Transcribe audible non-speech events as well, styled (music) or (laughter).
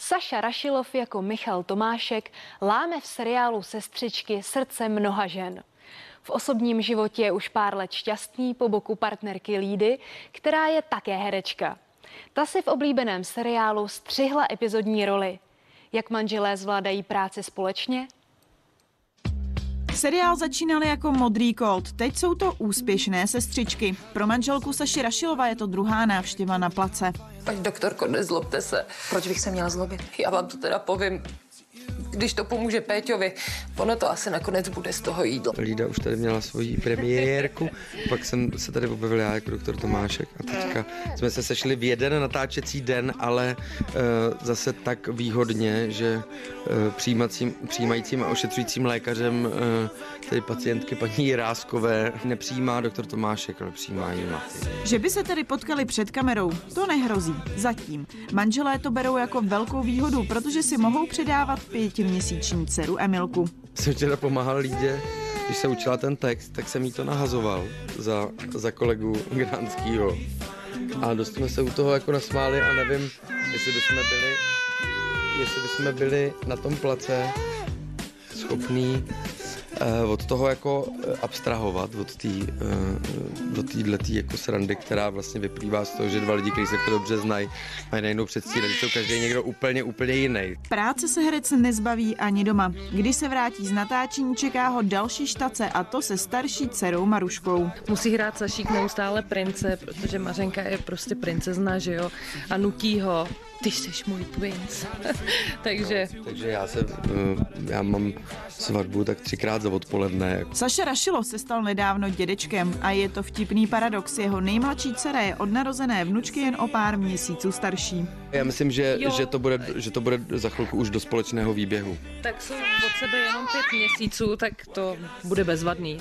Saša Rašilov jako Michal Tomášek láme v seriálu Sestřičky srdce mnoha žen. V osobním životě je už pár let šťastný po boku partnerky Lídy, která je také herečka. Ta si v oblíbeném seriálu střihla epizodní roli. Jak manželé zvládají práci společně? Seriál začínal jako modrý kód, teď jsou to úspěšné sestřičky. Pro manželku Saši Rašilova je to druhá návštěva na place. Paní doktorko, nezlobte se. Proč bych se měla zlobit? Já vám to teda povím když to pomůže Péťovi, ono to asi nakonec bude z toho jídla. Lída už tady měla svoji premiérku, pak jsem se tady objevil já jako doktor Tomášek a teďka jsme se sešli v jeden natáčecí den, ale uh, zase tak výhodně, že uh, přijímacím, přijímajícím a ošetřujícím lékařem uh, tedy pacientky paní Jiráskové nepřijímá doktor Tomášek, ale přijímá jí Maty. Že by se tedy potkali před kamerou, to nehrozí. Zatím. Manželé to berou jako velkou výhodu, protože si mohou předávat pětiměsíční dceru Emilku. Jsem včera pomáhal Lídě, když se učila ten text, tak jsem jí to nahazoval za, za kolegu Gránskýho. A dost jsme se u toho jako nasmáli a nevím, jestli bychom byli, jestli bychom byli na tom place schopní od toho jako eh, abstrahovat, od té eh, od této jako srandy, která vlastně vyplývá z toho, že dva lidi, kteří se to dobře znají, mají najednou předstírat, jsou každý někdo úplně, úplně jiný. Práce se herec nezbaví ani doma. Když se vrátí z natáčení, čeká ho další štace a to se starší dcerou Maruškou. Musí hrát Sašík neustále prince, protože Mařenka je prostě princezna, že jo, a nutí ho ty jsi můj princ. (laughs) Takže... Takže já se, já mám svatbu tak třikrát za odpoledne. Saša Rašilo se stal nedávno dědečkem a je to vtipný paradox. Jeho nejmladší dcera je od narozené vnučky jen o pár měsíců starší. Já myslím, že, že, to bude, že to bude za chvilku už do společného výběhu. Tak jsou od sebe jenom pět měsíců, tak to bude bezvadný.